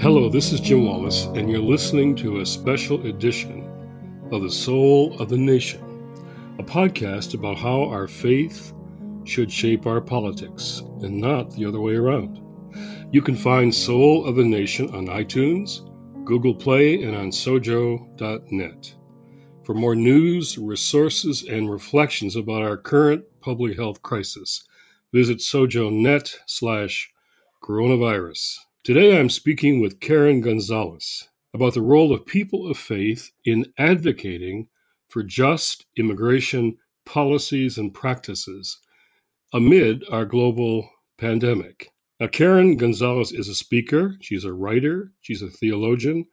Hello, this is Jim Wallis, and you're listening to a special edition of The Soul of the Nation, a podcast about how our faith should shape our politics and not the other way around. You can find Soul of the Nation on iTunes, Google Play, and on sojo.net. For more news, resources, and reflections about our current public health crisis, visit sojo.net slash coronavirus. Today I'm speaking with Karen Gonzalez about the role of people of faith in advocating for just immigration policies and practices amid our global pandemic. Now, Karen Gonzalez is a speaker, she's a writer, she's a theologian,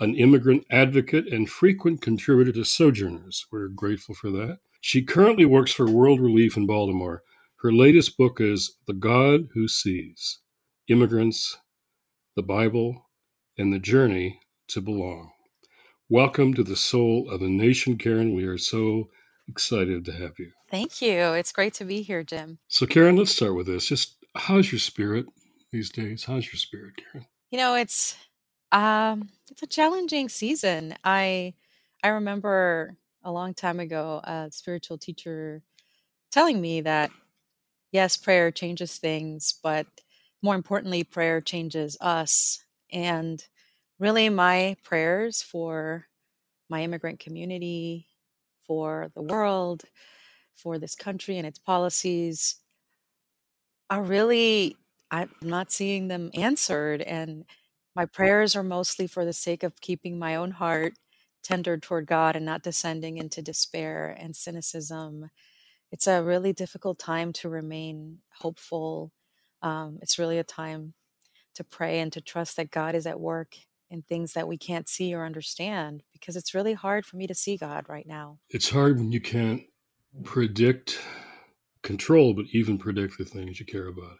an immigrant advocate, and frequent contributor to Sojourners. We're grateful for that. She currently works for World Relief in Baltimore. Her latest book is The God Who Sees Immigrants, the Bible, and the journey to belong. Welcome to the soul of the nation, Karen. We are so excited to have you. Thank you. It's great to be here, Jim. So, Karen, let's start with this. Just how's your spirit these days? How's your spirit, Karen? You know, it's um it's a challenging season. I I remember a long time ago a spiritual teacher telling me that yes, prayer changes things, but more importantly, prayer changes us. And really, my prayers for my immigrant community, for the world, for this country and its policies are really, I'm not seeing them answered. And my prayers are mostly for the sake of keeping my own heart tender toward God and not descending into despair and cynicism. It's a really difficult time to remain hopeful um, it's really a time to pray and to trust that God is at work in things that we can't see or understand because it's really hard for me to see God right now. It's hard when you can't predict, control, but even predict the things you care about.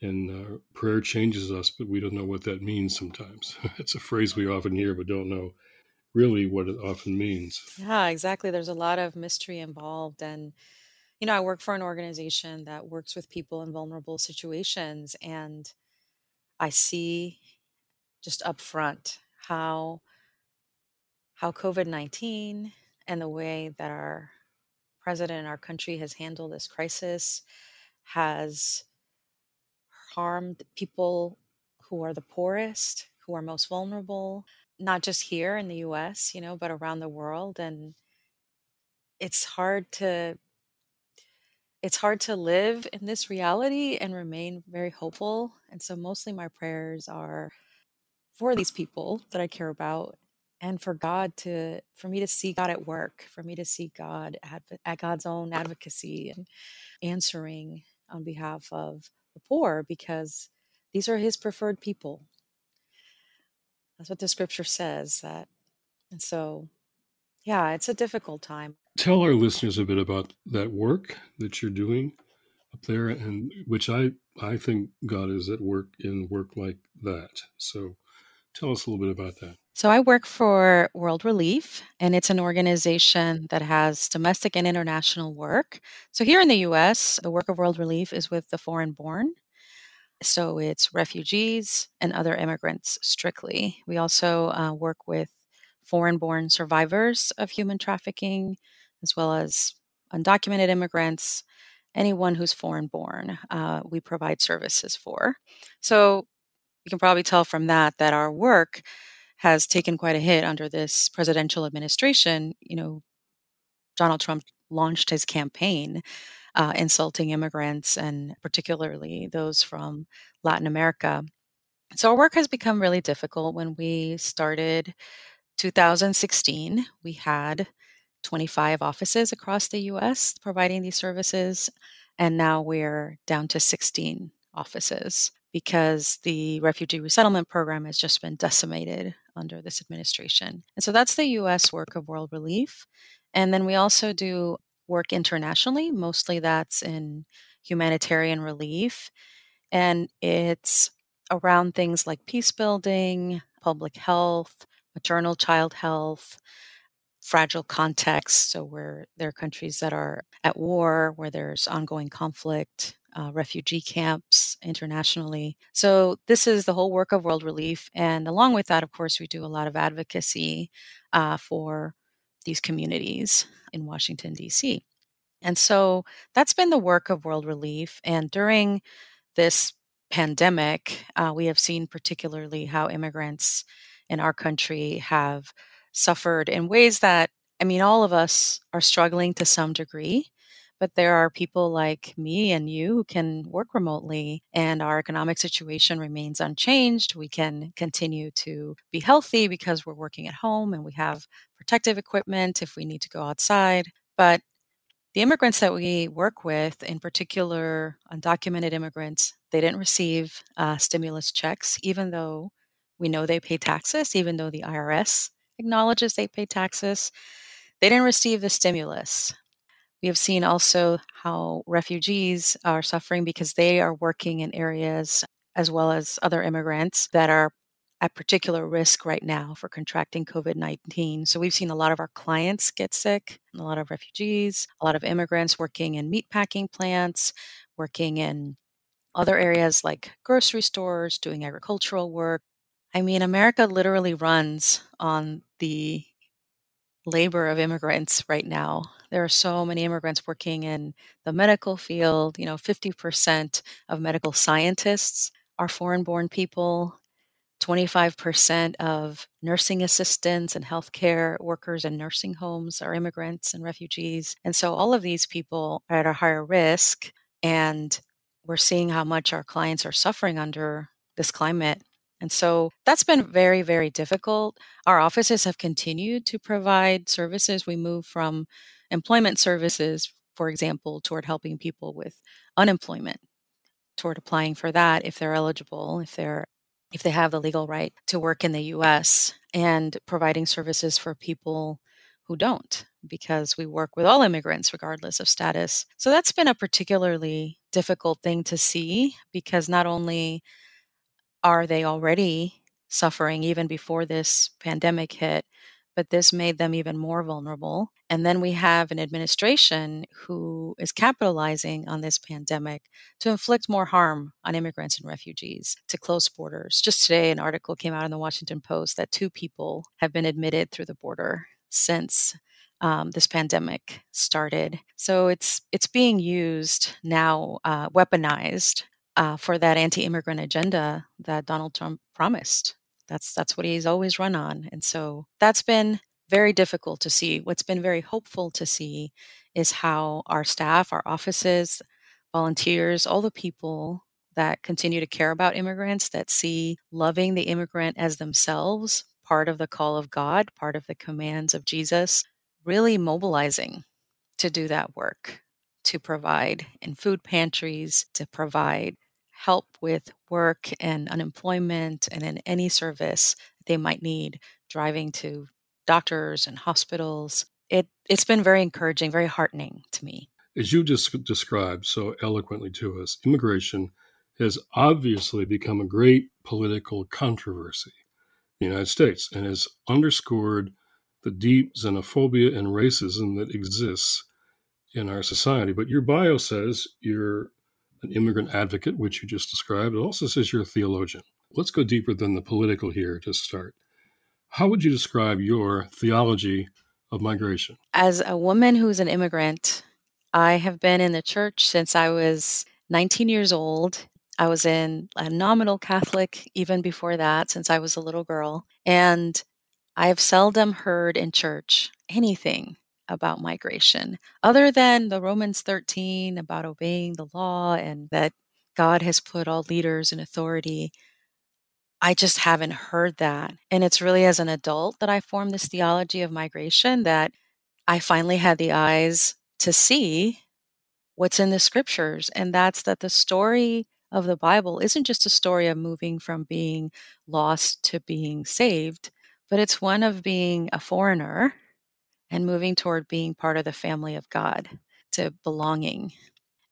And uh, prayer changes us, but we don't know what that means sometimes. it's a phrase we often hear, but don't know really what it often means. Yeah, exactly. There's a lot of mystery involved. And you know, I work for an organization that works with people in vulnerable situations, and I see just upfront how how COVID nineteen and the way that our president and our country has handled this crisis has harmed people who are the poorest, who are most vulnerable, not just here in the US, you know, but around the world. And it's hard to it's hard to live in this reality and remain very hopeful. And so, mostly my prayers are for these people that I care about and for God to, for me to see God at work, for me to see God at, at God's own advocacy and answering on behalf of the poor because these are his preferred people. That's what the scripture says that. And so, yeah, it's a difficult time tell our listeners a bit about that work that you're doing up there and which i i think god is at work in work like that. So tell us a little bit about that. So i work for world relief and it's an organization that has domestic and international work. So here in the us the work of world relief is with the foreign born. So it's refugees and other immigrants strictly. We also uh, work with foreign born survivors of human trafficking as well as undocumented immigrants, anyone who's foreign born, uh, we provide services for. So you can probably tell from that that our work has taken quite a hit under this presidential administration. You know, Donald Trump launched his campaign uh, insulting immigrants and particularly those from Latin America. So our work has become really difficult. When we started 2016, we had 25 offices across the US providing these services. And now we're down to 16 offices because the refugee resettlement program has just been decimated under this administration. And so that's the US work of World Relief. And then we also do work internationally, mostly that's in humanitarian relief. And it's around things like peace building, public health, maternal child health, fragile contexts. So, where there are countries that are at war, where there's ongoing conflict, uh, refugee camps internationally. So, this is the whole work of World Relief. And along with that, of course, we do a lot of advocacy uh, for these communities in Washington, D.C. And so that's been the work of World Relief. And during this pandemic, uh, we have seen particularly how immigrants in our country have suffered in ways that, I mean, all of us are struggling to some degree. But there are people like me and you who can work remotely, and our economic situation remains unchanged. We can continue to be healthy because we're working at home and we have protective equipment if we need to go outside. But the immigrants that we work with, in particular undocumented immigrants, they didn't receive uh, stimulus checks, even though we know they pay taxes, even though the IRS acknowledges they pay taxes. They didn't receive the stimulus. We have seen also how refugees are suffering because they are working in areas as well as other immigrants that are at particular risk right now for contracting COVID 19. So we've seen a lot of our clients get sick, a lot of refugees, a lot of immigrants working in meatpacking plants, working in other areas like grocery stores, doing agricultural work. I mean, America literally runs on the labor of immigrants right now. There are so many immigrants working in the medical field. You know, 50% of medical scientists are foreign born people. 25% of nursing assistants and healthcare workers in nursing homes are immigrants and refugees. And so all of these people are at a higher risk. And we're seeing how much our clients are suffering under this climate. And so that's been very, very difficult. Our offices have continued to provide services. We move from employment services, for example, toward helping people with unemployment, toward applying for that if they're eligible, if they're if they have the legal right to work in the US and providing services for people who don't because we work with all immigrants regardless of status. So that's been a particularly difficult thing to see because not only are they already suffering even before this pandemic hit, but this made them even more vulnerable. And then we have an administration who is capitalizing on this pandemic to inflict more harm on immigrants and refugees, to close borders. Just today, an article came out in the Washington Post that two people have been admitted through the border since um, this pandemic started. So it's it's being used now, uh, weaponized uh, for that anti-immigrant agenda that Donald Trump promised that's that's what he's always run on. And so that's been very difficult to see. What's been very hopeful to see is how our staff, our offices, volunteers, all the people that continue to care about immigrants, that see loving the immigrant as themselves, part of the call of God, part of the commands of Jesus, really mobilizing to do that work, to provide in food pantries, to provide help with work and unemployment and in any service they might need, driving to doctors and hospitals. It, it's been very encouraging, very heartening to me. As you just described so eloquently to us, immigration has obviously become a great political controversy in the United States and has underscored the deep xenophobia and racism that exists in our society. But your bio says you're an immigrant advocate, which you just described. It also says you're a theologian. Let's go deeper than the political here to start. How would you describe your theology of migration? As a woman who's an immigrant, I have been in the church since I was 19 years old. I was in a nominal Catholic even before that, since I was a little girl. And I have seldom heard in church anything about migration, other than the Romans 13 about obeying the law and that God has put all leaders in authority. I just haven't heard that. And it's really as an adult that I formed this theology of migration that I finally had the eyes to see what's in the scriptures. And that's that the story of the Bible isn't just a story of moving from being lost to being saved, but it's one of being a foreigner and moving toward being part of the family of God, to belonging.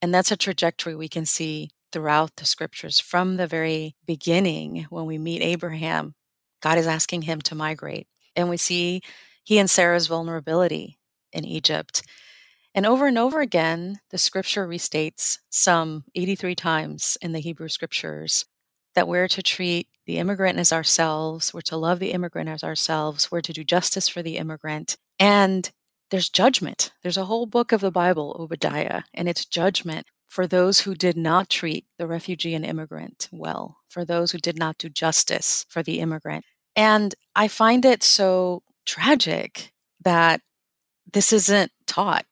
And that's a trajectory we can see throughout the scriptures from the very beginning when we meet Abraham. God is asking him to migrate. And we see he and Sarah's vulnerability in Egypt. And over and over again, the scripture restates some 83 times in the Hebrew scriptures that we're to treat the immigrant as ourselves, we're to love the immigrant as ourselves, we're to do justice for the immigrant. And there's judgment. There's a whole book of the Bible, Obadiah, and it's judgment for those who did not treat the refugee and immigrant well, for those who did not do justice for the immigrant. And I find it so tragic that this isn't taught,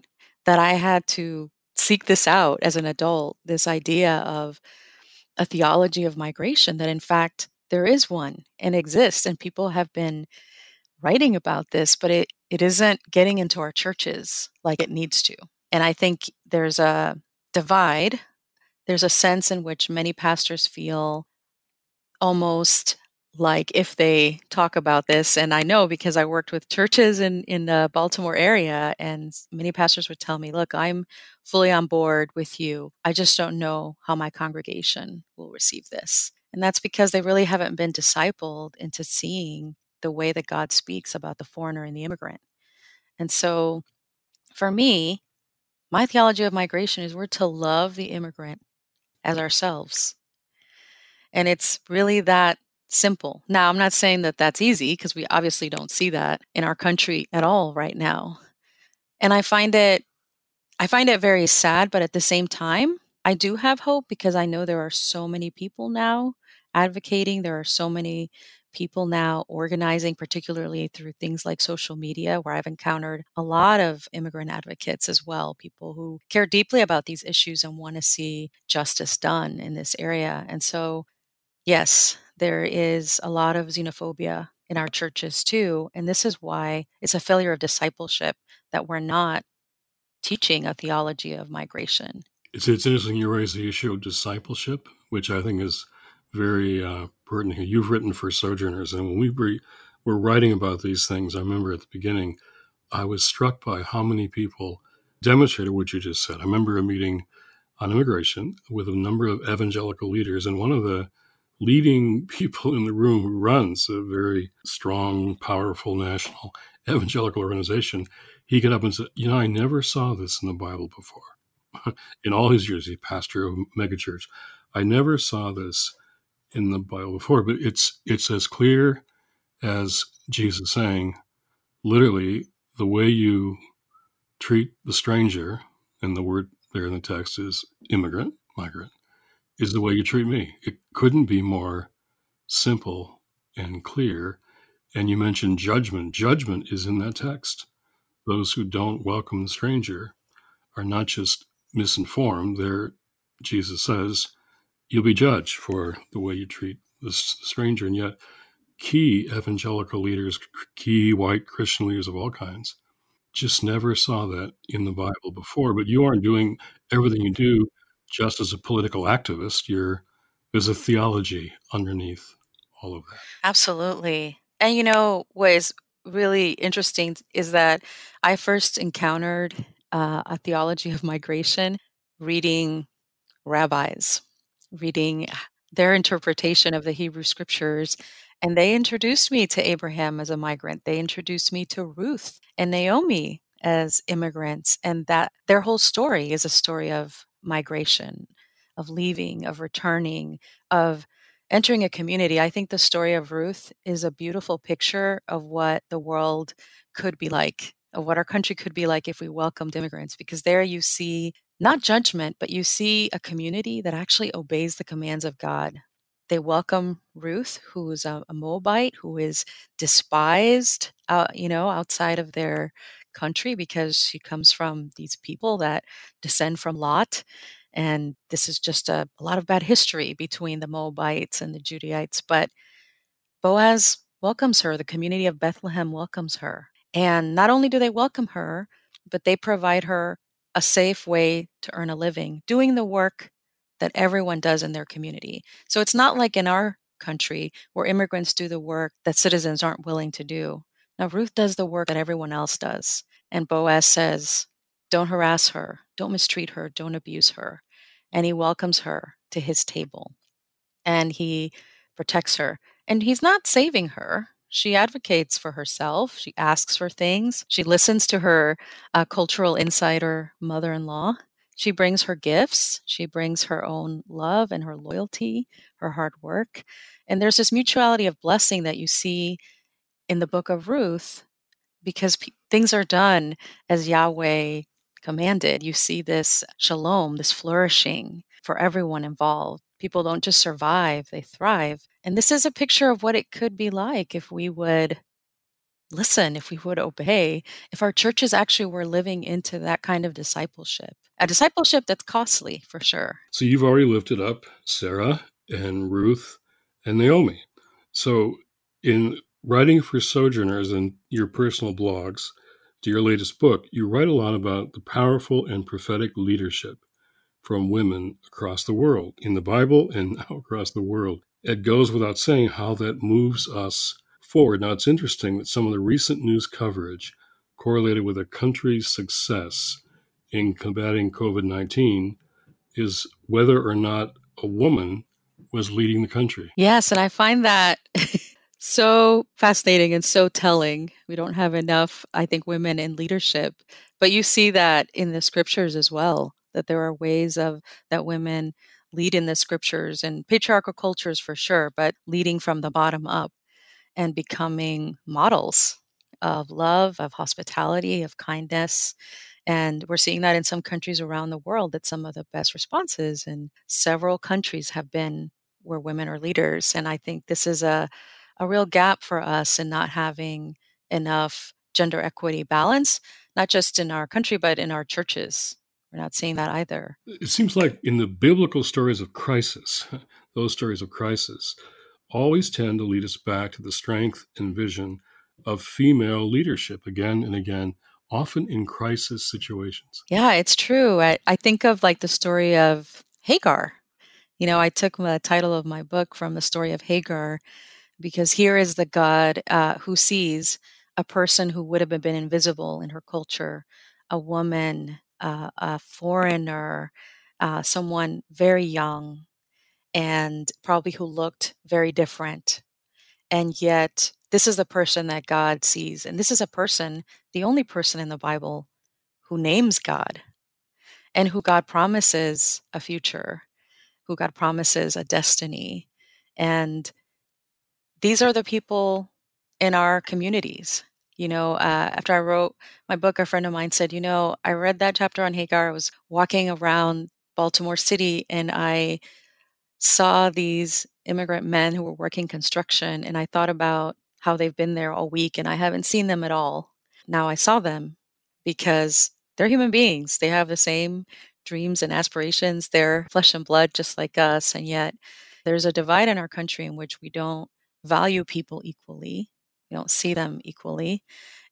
that I had to seek this out as an adult this idea of a theology of migration, that in fact there is one and exists, and people have been writing about this, but it, it isn't getting into our churches like it needs to. And I think there's a divide. There's a sense in which many pastors feel almost like if they talk about this and i know because i worked with churches in in the baltimore area and many pastors would tell me look i'm fully on board with you i just don't know how my congregation will receive this and that's because they really haven't been discipled into seeing the way that god speaks about the foreigner and the immigrant and so for me my theology of migration is we're to love the immigrant as ourselves and it's really that simple. Now, I'm not saying that that's easy because we obviously don't see that in our country at all right now. And I find it I find it very sad, but at the same time, I do have hope because I know there are so many people now advocating. There are so many people now organizing, particularly through things like social media, where I've encountered a lot of immigrant advocates as well, people who care deeply about these issues and want to see justice done in this area. And so, yes, there is a lot of xenophobia in our churches too. And this is why it's a failure of discipleship that we're not teaching a theology of migration. It's, it's interesting you raise the issue of discipleship, which I think is very uh, pertinent. You've written for Sojourners, and when we were, were writing about these things, I remember at the beginning, I was struck by how many people demonstrated what you just said. I remember a meeting on immigration with a number of evangelical leaders, and one of the leading people in the room who runs a very strong, powerful national evangelical organization, he got up and said, You know, I never saw this in the Bible before. in all his years, he's pastor of megachurch. I never saw this in the Bible before, but it's it's as clear as Jesus saying, literally, the way you treat the stranger, and the word there in the text is immigrant, migrant, is the way you treat me. It couldn't be more simple and clear. And you mentioned judgment. Judgment is in that text. Those who don't welcome the stranger are not just misinformed, they're, Jesus says, you'll be judged for the way you treat the stranger. And yet, key evangelical leaders, key white Christian leaders of all kinds, just never saw that in the Bible before. But you aren't doing everything you do just as a political activist, you're there's a theology underneath all of that. Absolutely. And you know what is really interesting is that I first encountered uh, a theology of migration reading rabbis, reading their interpretation of the Hebrew scriptures. And they introduced me to Abraham as a migrant. They introduced me to Ruth and Naomi as immigrants. And that their whole story is a story of migration, of leaving, of returning, of entering a community. I think the story of Ruth is a beautiful picture of what the world could be like, of what our country could be like if we welcomed immigrants, because there you see not judgment, but you see a community that actually obeys the commands of God. They welcome Ruth, who is a, a Moabite, who is despised, uh, you know, outside of their country because she comes from these people that descend from Lot. And this is just a, a lot of bad history between the Moabites and the Judaites. But Boaz welcomes her. The community of Bethlehem welcomes her. And not only do they welcome her, but they provide her a safe way to earn a living, doing the work that everyone does in their community. So it's not like in our country where immigrants do the work that citizens aren't willing to do. Now, Ruth does the work that everyone else does. And Boaz says, Don't harass her, don't mistreat her, don't abuse her. And he welcomes her to his table and he protects her. And he's not saving her. She advocates for herself. She asks for things. She listens to her uh, cultural insider mother in law. She brings her gifts. She brings her own love and her loyalty, her hard work. And there's this mutuality of blessing that you see in the book of Ruth because p- things are done as Yahweh commanded. You see this shalom, this flourishing for everyone involved. People don't just survive, they thrive. And this is a picture of what it could be like if we would listen, if we would obey, if our churches actually were living into that kind of discipleship. A discipleship that's costly for sure. So you've already lifted up Sarah and Ruth and Naomi. So in writing for Sojourners and your personal blogs to your latest book, you write a lot about the powerful and prophetic leadership from women across the world in the Bible and now across the world. It goes without saying how that moves us forward. Now, it's interesting that some of the recent news coverage correlated with a country's success in combating COVID 19 is whether or not a woman was leading the country. Yes, and I find that so fascinating and so telling. We don't have enough, I think, women in leadership, but you see that in the scriptures as well, that there are ways of that women lead in the scriptures and patriarchal cultures for sure, but leading from the bottom up and becoming models of love, of hospitality, of kindness. And we're seeing that in some countries around the world that some of the best responses in several countries have been where women are leaders. And I think this is a a real gap for us in not having enough gender equity balance, not just in our country, but in our churches. We're not seeing that either. It seems like in the biblical stories of crisis, those stories of crisis always tend to lead us back to the strength and vision of female leadership again and again, often in crisis situations. Yeah, it's true. I, I think of like the story of Hagar. You know, I took the title of my book from the story of Hagar because here is the God uh, who sees a person who would have been invisible in her culture, a woman, uh, a foreigner, uh, someone very young, and probably who looked very different. And yet, this is the person that God sees. And this is a person, the only person in the Bible who names God and who God promises a future, who God promises a destiny. And these are the people in our communities. You know, uh, after I wrote my book, a friend of mine said, You know, I read that chapter on Hagar. I was walking around Baltimore City and I saw these immigrant men who were working construction. And I thought about how they've been there all week and I haven't seen them at all. Now I saw them because they're human beings. They have the same dreams and aspirations. They're flesh and blood just like us. And yet there's a divide in our country in which we don't value people equally. We don't see them equally.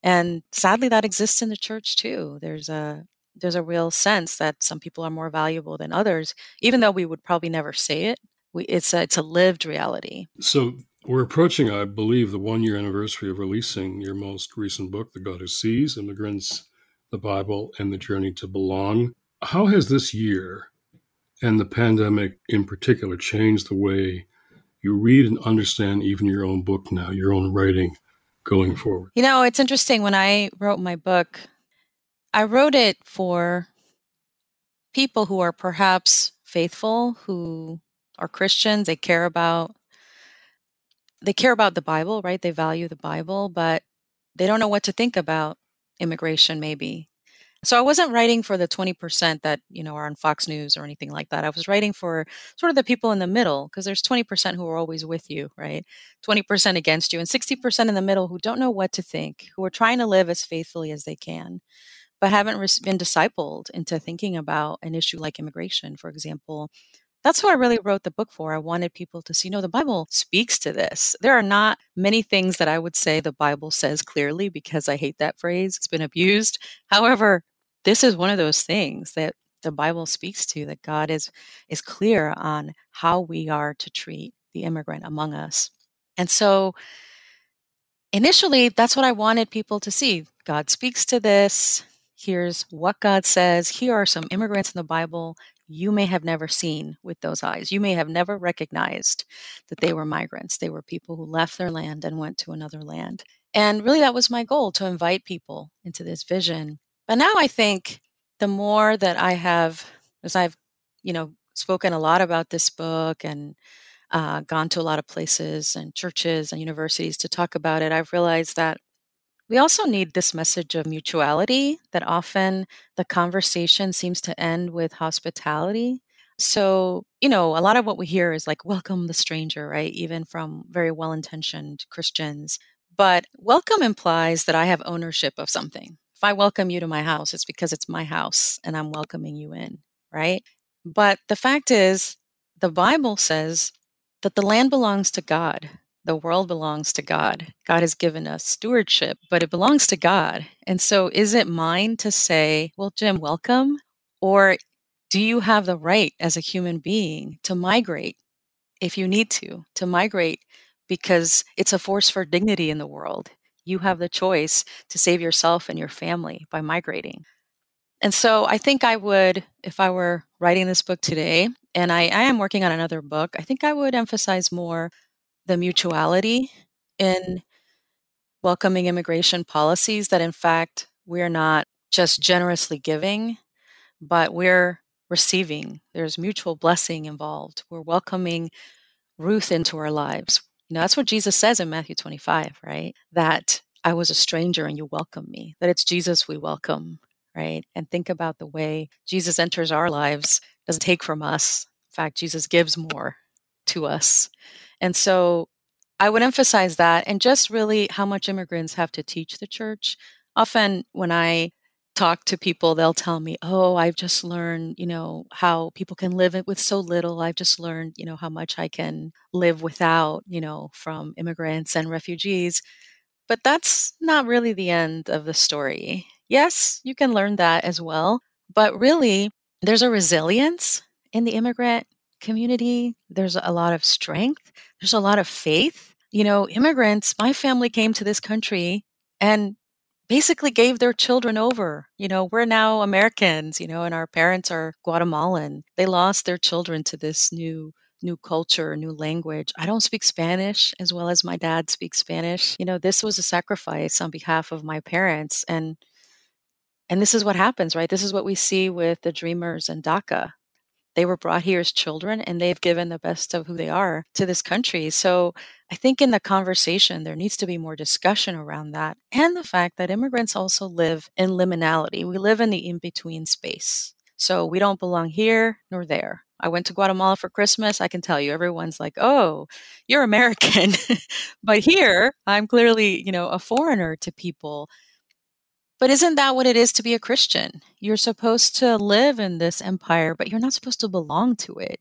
And sadly that exists in the church too. There's a there's a real sense that some people are more valuable than others, even though we would probably never say it. We, it's a, it's a lived reality. So we're approaching, I believe, the one year anniversary of releasing your most recent book, The God Who Sees Immigrants, the Bible, and the Journey to Belong. How has this year and the pandemic in particular changed the way you read and understand even your own book now, your own writing going forward? You know, it's interesting. When I wrote my book, I wrote it for people who are perhaps faithful, who are Christians, they care about they care about the Bible, right? They value the Bible, but they don't know what to think about immigration maybe. So I wasn't writing for the 20% that, you know, are on Fox News or anything like that. I was writing for sort of the people in the middle because there's 20% who are always with you, right? 20% against you and 60% in the middle who don't know what to think, who are trying to live as faithfully as they can but haven't been discipled into thinking about an issue like immigration, for example. That's who I really wrote the book for. I wanted people to see, no, the Bible speaks to this. There are not many things that I would say the Bible says clearly because I hate that phrase. It's been abused. However, this is one of those things that the Bible speaks to that God is is clear on how we are to treat the immigrant among us. And so initially that's what I wanted people to see. God speaks to this. Here's what God says. Here are some immigrants in the Bible. You may have never seen with those eyes. You may have never recognized that they were migrants. They were people who left their land and went to another land. And really, that was my goal to invite people into this vision. But now I think the more that I have, as I've, you know, spoken a lot about this book and uh, gone to a lot of places and churches and universities to talk about it, I've realized that we also need this message of mutuality that often the conversation seems to end with hospitality. So, you know, a lot of what we hear is like, welcome the stranger, right? Even from very well intentioned Christians. But welcome implies that I have ownership of something. If I welcome you to my house, it's because it's my house and I'm welcoming you in, right? But the fact is, the Bible says that the land belongs to God. The world belongs to God. God has given us stewardship, but it belongs to God. And so, is it mine to say, well, Jim, welcome? Or do you have the right as a human being to migrate if you need to, to migrate because it's a force for dignity in the world? You have the choice to save yourself and your family by migrating. And so I think I would, if I were writing this book today, and I, I am working on another book, I think I would emphasize more the mutuality in welcoming immigration policies that, in fact, we're not just generously giving, but we're receiving. There's mutual blessing involved. We're welcoming Ruth into our lives. You know, that's what Jesus says in Matthew 25, right? That I was a stranger and you welcome me. That it's Jesus we welcome, right? And think about the way Jesus enters our lives, doesn't take from us. In fact, Jesus gives more to us. And so I would emphasize that and just really how much immigrants have to teach the church. Often when I talk to people, they'll tell me, Oh, I've just learned, you know, how people can live with so little. I've just learned, you know, how much I can live without, you know, from immigrants and refugees. But that's not really the end of the story. Yes, you can learn that as well. But really, there's a resilience in the immigrant community. There's a lot of strength. There's a lot of faith. You know, immigrants, my family came to this country and basically gave their children over. You know, we're now Americans, you know, and our parents are Guatemalan. They lost their children to this new new culture, new language. I don't speak Spanish as well as my dad speaks Spanish. You know, this was a sacrifice on behalf of my parents and and this is what happens, right? This is what we see with the dreamers and DACA. They were brought here as children and they've given the best of who they are to this country. So I think in the conversation, there needs to be more discussion around that and the fact that immigrants also live in liminality. We live in the in between space. So we don't belong here nor there. I went to Guatemala for Christmas. I can tell you, everyone's like, oh, you're American. but here, I'm clearly, you know, a foreigner to people. But isn't that what it is to be a Christian? You're supposed to live in this empire, but you're not supposed to belong to it.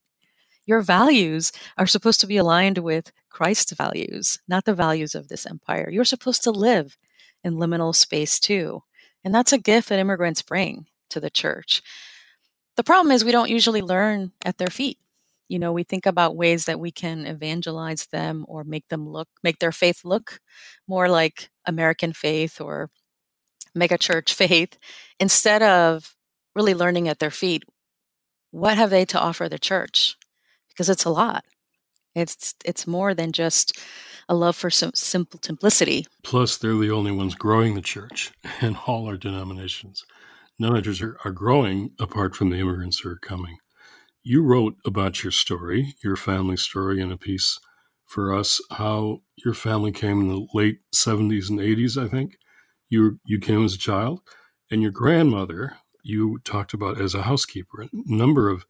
Your values are supposed to be aligned with Christ's values, not the values of this empire. You're supposed to live in liminal space too. And that's a gift that immigrants bring to the church. The problem is we don't usually learn at their feet. You know, we think about ways that we can evangelize them or make them look, make their faith look more like American faith or megachurch faith instead of really learning at their feet what have they to offer the church? Because it's a lot. It's it's more than just a love for some simple simplicity. Plus they're the only ones growing the church in all our denominations. None others are, are growing apart from the immigrants who are coming. You wrote about your story your family story in a piece for us how your family came in the late 70s and 80s i think you you came as a child, and your grandmother you talked about as a housekeeper. A number of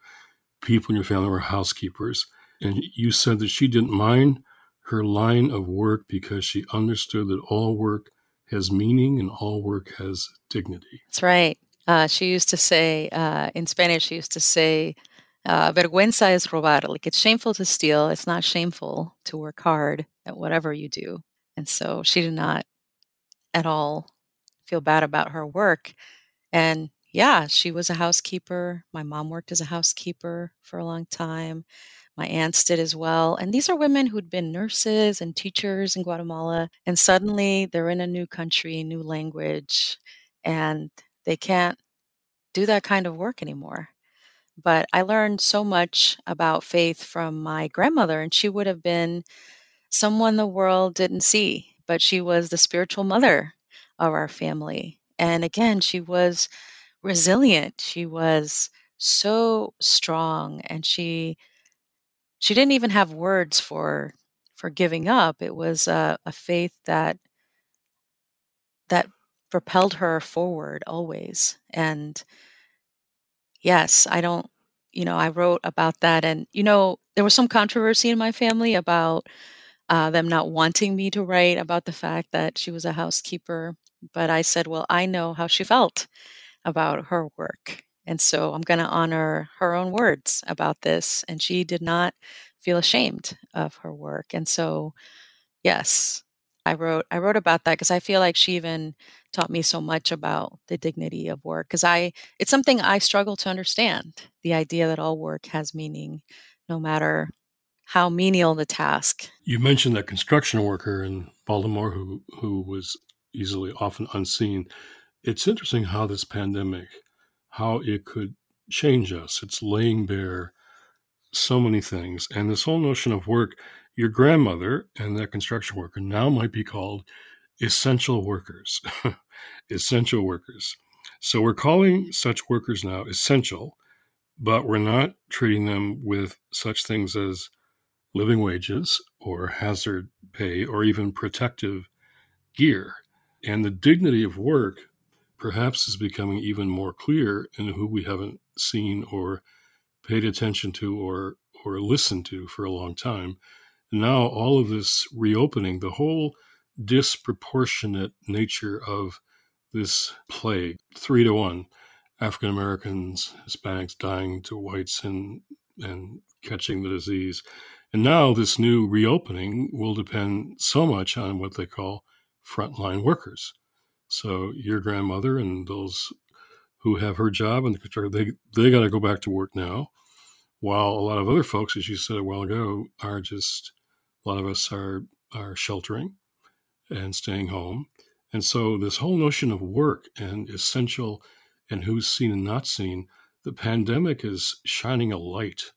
people in your family were housekeepers, and you said that she didn't mind her line of work because she understood that all work has meaning and all work has dignity. That's right. Uh, she used to say uh, in Spanish. She used to say, uh, "Vergüenza es robar." Like it's shameful to steal. It's not shameful to work hard at whatever you do. And so she did not at all feel bad about her work. And yeah, she was a housekeeper. My mom worked as a housekeeper for a long time. My aunts did as well. And these are women who'd been nurses and teachers in Guatemala. And suddenly they're in a new country, new language, and they can't do that kind of work anymore. But I learned so much about faith from my grandmother, and she would have been someone the world didn't see, but she was the spiritual mother of our family. And again, she was resilient. She was so strong and she she didn't even have words for for giving up. It was a, a faith that that propelled her forward always. And yes, I don't, you know, I wrote about that. And, you know, there was some controversy in my family about uh, them not wanting me to write about the fact that she was a housekeeper. But I said, well, I know how she felt about her work. And so I'm going to honor her own words about this. And she did not feel ashamed of her work. And so, yes, I wrote I wrote about that because I feel like she even taught me so much about the dignity of work because I it's something I struggle to understand the idea that all work has meaning no matter how menial the task. You mentioned that construction worker in Baltimore who who was easily often unseen. It's interesting how this pandemic how it could change us. It's laying bare so many things and this whole notion of work your grandmother and that construction worker now might be called essential workers. essential workers. So we're calling such workers now essential, but we're not treating them with such things as living wages or hazard pay or even protective gear. And the dignity of work perhaps is becoming even more clear in who we haven't seen or paid attention to or or listened to for a long time now all of this reopening, the whole disproportionate nature of this plague, three to one, African Americans, Hispanics dying to whites and and catching the disease. And now this new reopening will depend so much on what they call frontline workers. So your grandmother and those who have her job and the they they got to go back to work now, while a lot of other folks, as you said a while ago, are just a lot of us are are sheltering and staying home. And so this whole notion of work and essential and who's seen and not seen, the pandemic is shining a light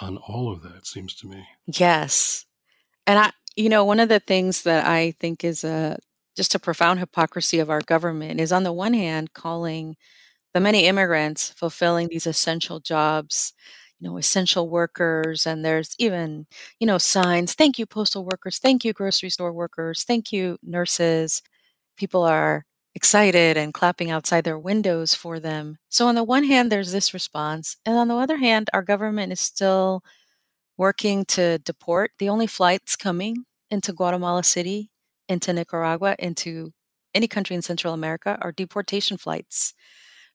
on all of that, seems to me. Yes. And I you know, one of the things that I think is a just a profound hypocrisy of our government is on the one hand calling the many immigrants fulfilling these essential jobs you know, essential workers, and there's even, you know, signs, thank you, postal workers, thank you, grocery store workers, thank you, nurses. People are excited and clapping outside their windows for them. So, on the one hand, there's this response. And on the other hand, our government is still working to deport. The only flights coming into Guatemala City, into Nicaragua, into any country in Central America are deportation flights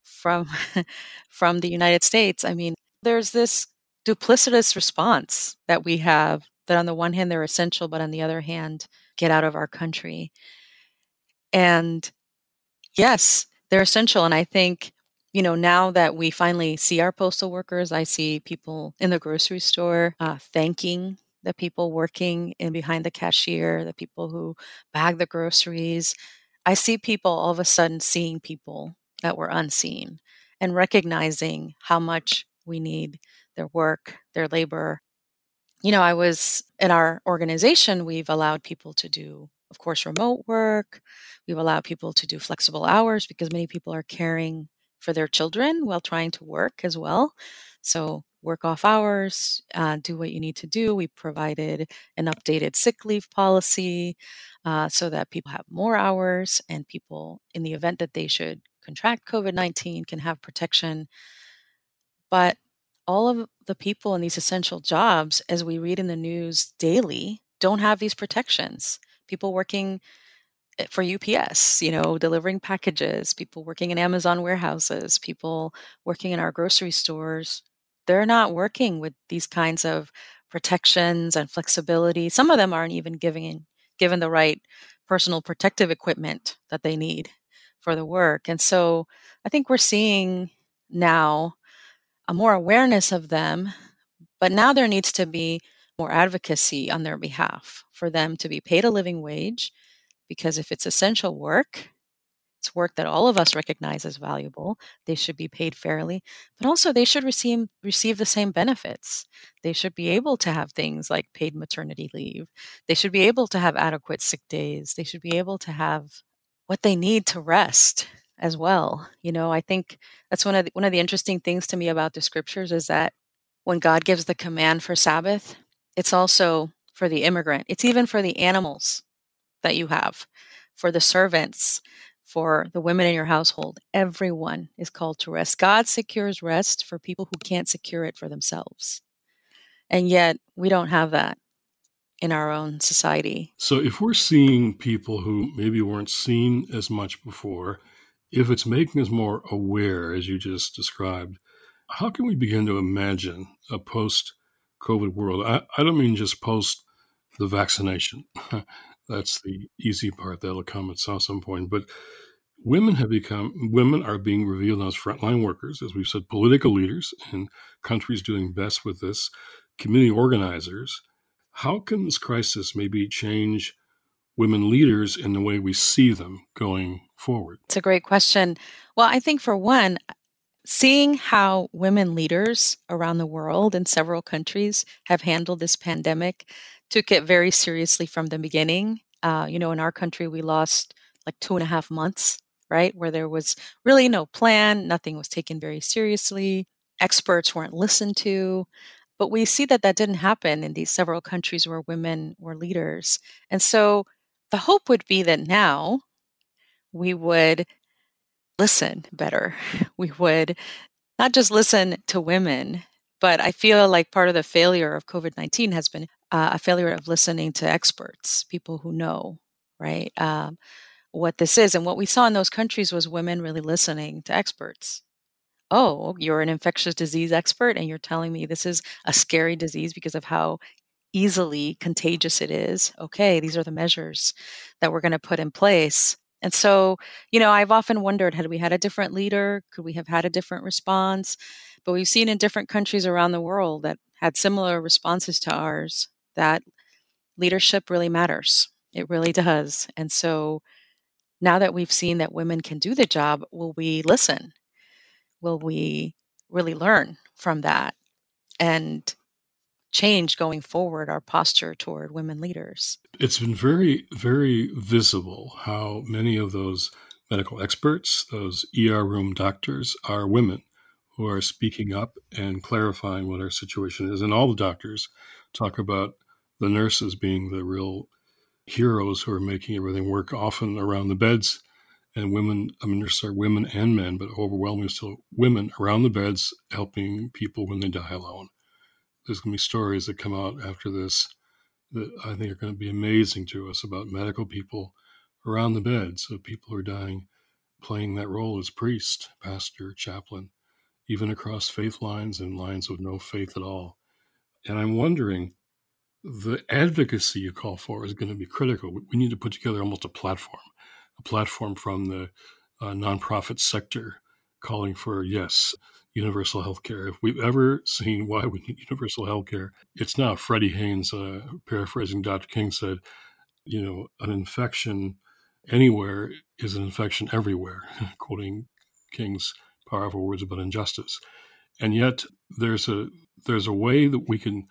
from from the United States. I mean, there's this duplicitous response that we have that on the one hand they're essential but on the other hand get out of our country and yes they're essential and i think you know now that we finally see our postal workers i see people in the grocery store uh, thanking the people working in behind the cashier the people who bag the groceries i see people all of a sudden seeing people that were unseen and recognizing how much we need their work, their labor. You know, I was in our organization, we've allowed people to do, of course, remote work. We've allowed people to do flexible hours because many people are caring for their children while trying to work as well. So, work off hours, uh, do what you need to do. We provided an updated sick leave policy uh, so that people have more hours and people, in the event that they should contract COVID 19, can have protection but all of the people in these essential jobs, as we read in the news daily, don't have these protections. People working for UPS, you know, delivering packages, people working in Amazon warehouses, people working in our grocery stores, they're not working with these kinds of protections and flexibility. Some of them aren't even giving given the right personal protective equipment that they need for the work. And so I think we're seeing now a more awareness of them, but now there needs to be more advocacy on their behalf for them to be paid a living wage because if it's essential work, It's work that all of us recognize as valuable. They should be paid fairly, but also they should receive receive the same benefits. They should be able to have things like paid maternity leave. They should be able to have adequate sick days. They should be able to have what they need to rest as well. You know, I think that's one of the, one of the interesting things to me about the scriptures is that when God gives the command for Sabbath, it's also for the immigrant. It's even for the animals that you have, for the servants, for the women in your household. Everyone is called to rest. God secures rest for people who can't secure it for themselves. And yet, we don't have that in our own society. So, if we're seeing people who maybe weren't seen as much before, if it's making us more aware, as you just described, how can we begin to imagine a post COVID world? I, I don't mean just post the vaccination. That's the easy part that'll come at some point. But women have become women are being revealed as frontline workers, as we've said, political leaders in countries doing best with this, community organizers. How can this crisis maybe change women leaders in the way we see them going forward? It's a great question. Well, I think for one, seeing how women leaders around the world in several countries have handled this pandemic took it very seriously from the beginning. Uh, you know, in our country, we lost like two and a half months, right? Where there was really no plan, nothing was taken very seriously, experts weren't listened to. But we see that that didn't happen in these several countries where women were leaders. And so the hope would be that now we would listen better. We would not just listen to women, but I feel like part of the failure of COVID 19 has been uh, a failure of listening to experts, people who know, right, um, what this is. And what we saw in those countries was women really listening to experts. Oh, you're an infectious disease expert, and you're telling me this is a scary disease because of how easily contagious it is. Okay, these are the measures that we're going to put in place. And so, you know, I've often wondered had we had a different leader, could we have had a different response? But we've seen in different countries around the world that had similar responses to ours that leadership really matters. It really does. And so now that we've seen that women can do the job, will we listen? Will we really learn from that and change going forward our posture toward women leaders? It's been very, very visible how many of those medical experts, those ER room doctors, are women who are speaking up and clarifying what our situation is. And all the doctors talk about the nurses being the real heroes who are making everything work, often around the beds. And women, I mean, there's women and men, but overwhelmingly still women around the beds helping people when they die alone. There's going to be stories that come out after this that I think are going to be amazing to us about medical people around the beds of people who are dying, playing that role as priest, pastor, chaplain, even across faith lines and lines of no faith at all. And I'm wondering the advocacy you call for is going to be critical. We need to put together almost a platform, a platform from the uh, nonprofit sector calling for, yes, universal health care. If we've ever seen why we need universal health care, it's now Freddie Haynes, uh, paraphrasing Dr. King, said, you know, an infection anywhere is an infection everywhere, quoting King's powerful words about injustice. And yet there's a there's a way that we can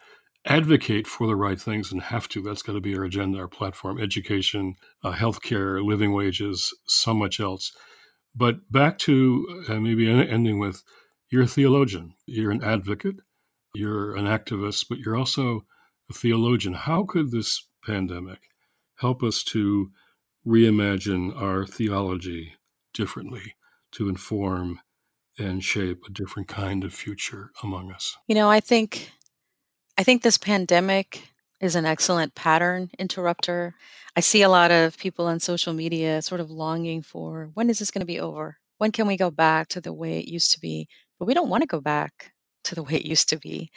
advocate for the right things and have to. That's got to be our agenda, our platform, education, uh, healthcare, living wages, so much else. But back to uh, maybe ending with you're a theologian, you're an advocate, you're an activist, but you're also a theologian. How could this pandemic help us to reimagine our theology differently to inform and shape a different kind of future among us? You know, I think I think this pandemic is an excellent pattern interrupter. I see a lot of people on social media sort of longing for when is this going to be over? When can we go back to the way it used to be? But we don't want to go back to the way it used to be.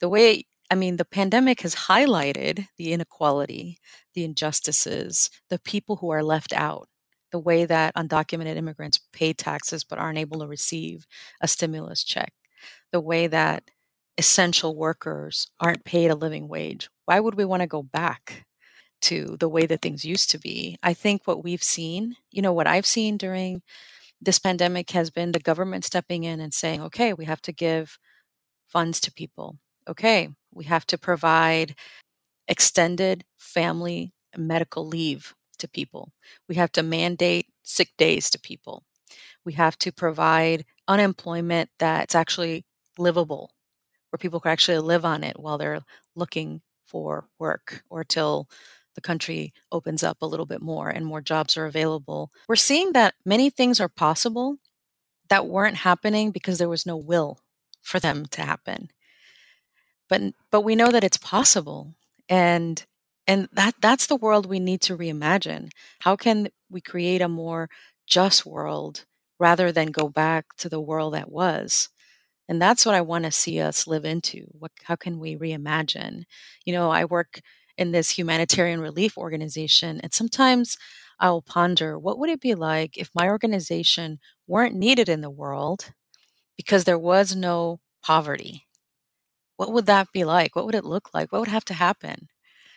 The way, I mean, the pandemic has highlighted the inequality, the injustices, the people who are left out, the way that undocumented immigrants pay taxes but aren't able to receive a stimulus check, the way that essential workers aren't paid a living wage. Why would we want to go back? to the way that things used to be. I think what we've seen, you know, what I've seen during this pandemic has been the government stepping in and saying, okay, we have to give funds to people. Okay, we have to provide extended family medical leave to people. We have to mandate sick days to people. We have to provide unemployment that's actually livable, where people can actually live on it while they're looking for work or till the country opens up a little bit more and more jobs are available. We're seeing that many things are possible that weren't happening because there was no will for them to happen. But but we know that it's possible and and that that's the world we need to reimagine. How can we create a more just world rather than go back to the world that was? And that's what I want to see us live into. What how can we reimagine? You know, I work in this humanitarian relief organization. And sometimes I'll ponder what would it be like if my organization weren't needed in the world because there was no poverty? What would that be like? What would it look like? What would have to happen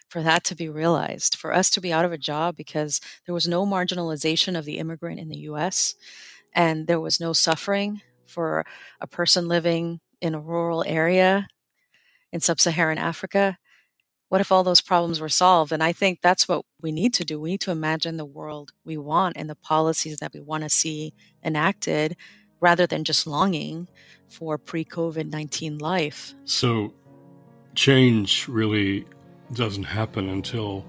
for that to be realized? For us to be out of a job because there was no marginalization of the immigrant in the US and there was no suffering for a person living in a rural area in sub Saharan Africa? what if all those problems were solved? And I think that's what we need to do. We need to imagine the world we want and the policies that we want to see enacted rather than just longing for pre COVID 19 life. So, change really doesn't happen until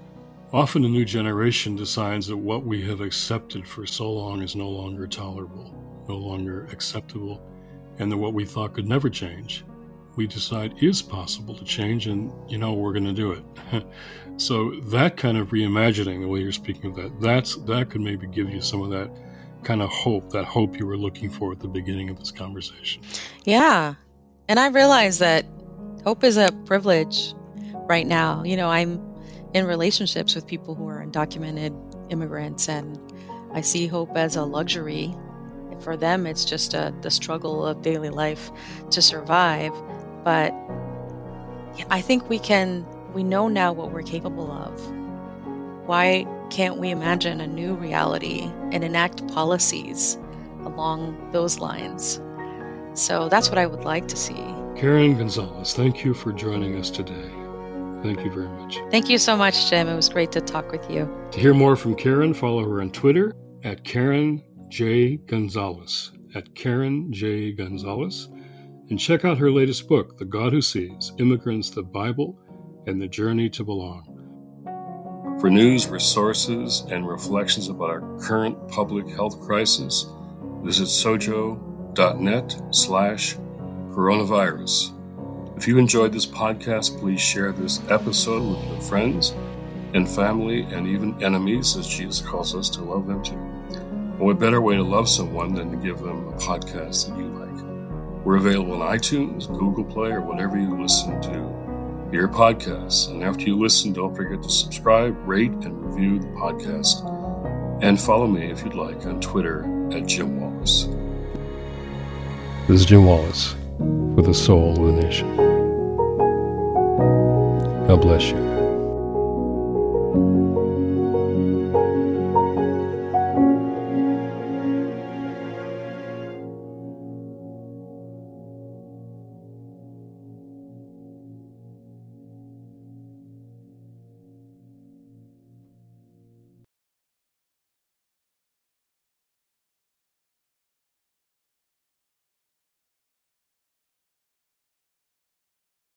often a new generation decides that what we have accepted for so long is no longer tolerable, no longer acceptable, and that what we thought could never change we decide is possible to change, and you know we're going to do it. so that kind of reimagining, the way you're speaking of that, that's that could maybe give you some of that kind of hope, that hope you were looking for at the beginning of this conversation. Yeah, and I realize that hope is a privilege right now. You know, I'm in relationships with people who are undocumented immigrants, and I see hope as a luxury for them it's just a, the struggle of daily life to survive but I think we can, we know now what we're capable of. Why can't we imagine a new reality and enact policies along those lines? So that's what I would like to see. Karen González, thank you for joining us today. Thank you very much. Thank you so much, Jim. It was great to talk with you. To hear more from Karen, follow her on Twitter at Karen J. Gonzalez. At Karen J. Gonzalez and check out her latest book, The God Who Sees Immigrants, the Bible, and the Journey to Belong. For news, resources, and reflections about our current public health crisis, visit sojo.net slash coronavirus. If you enjoyed this podcast, please share this episode with your friends and family and even enemies, as Jesus calls us to love them too. And what better way to love someone than to give them a podcast that you like? We're available on iTunes, Google Play, or whatever you listen to your podcasts. And after you listen, don't forget to subscribe, rate, and review the podcast. And follow me if you'd like on Twitter at Jim Wallis. This is Jim Wallis for the soul of the nation. God bless you.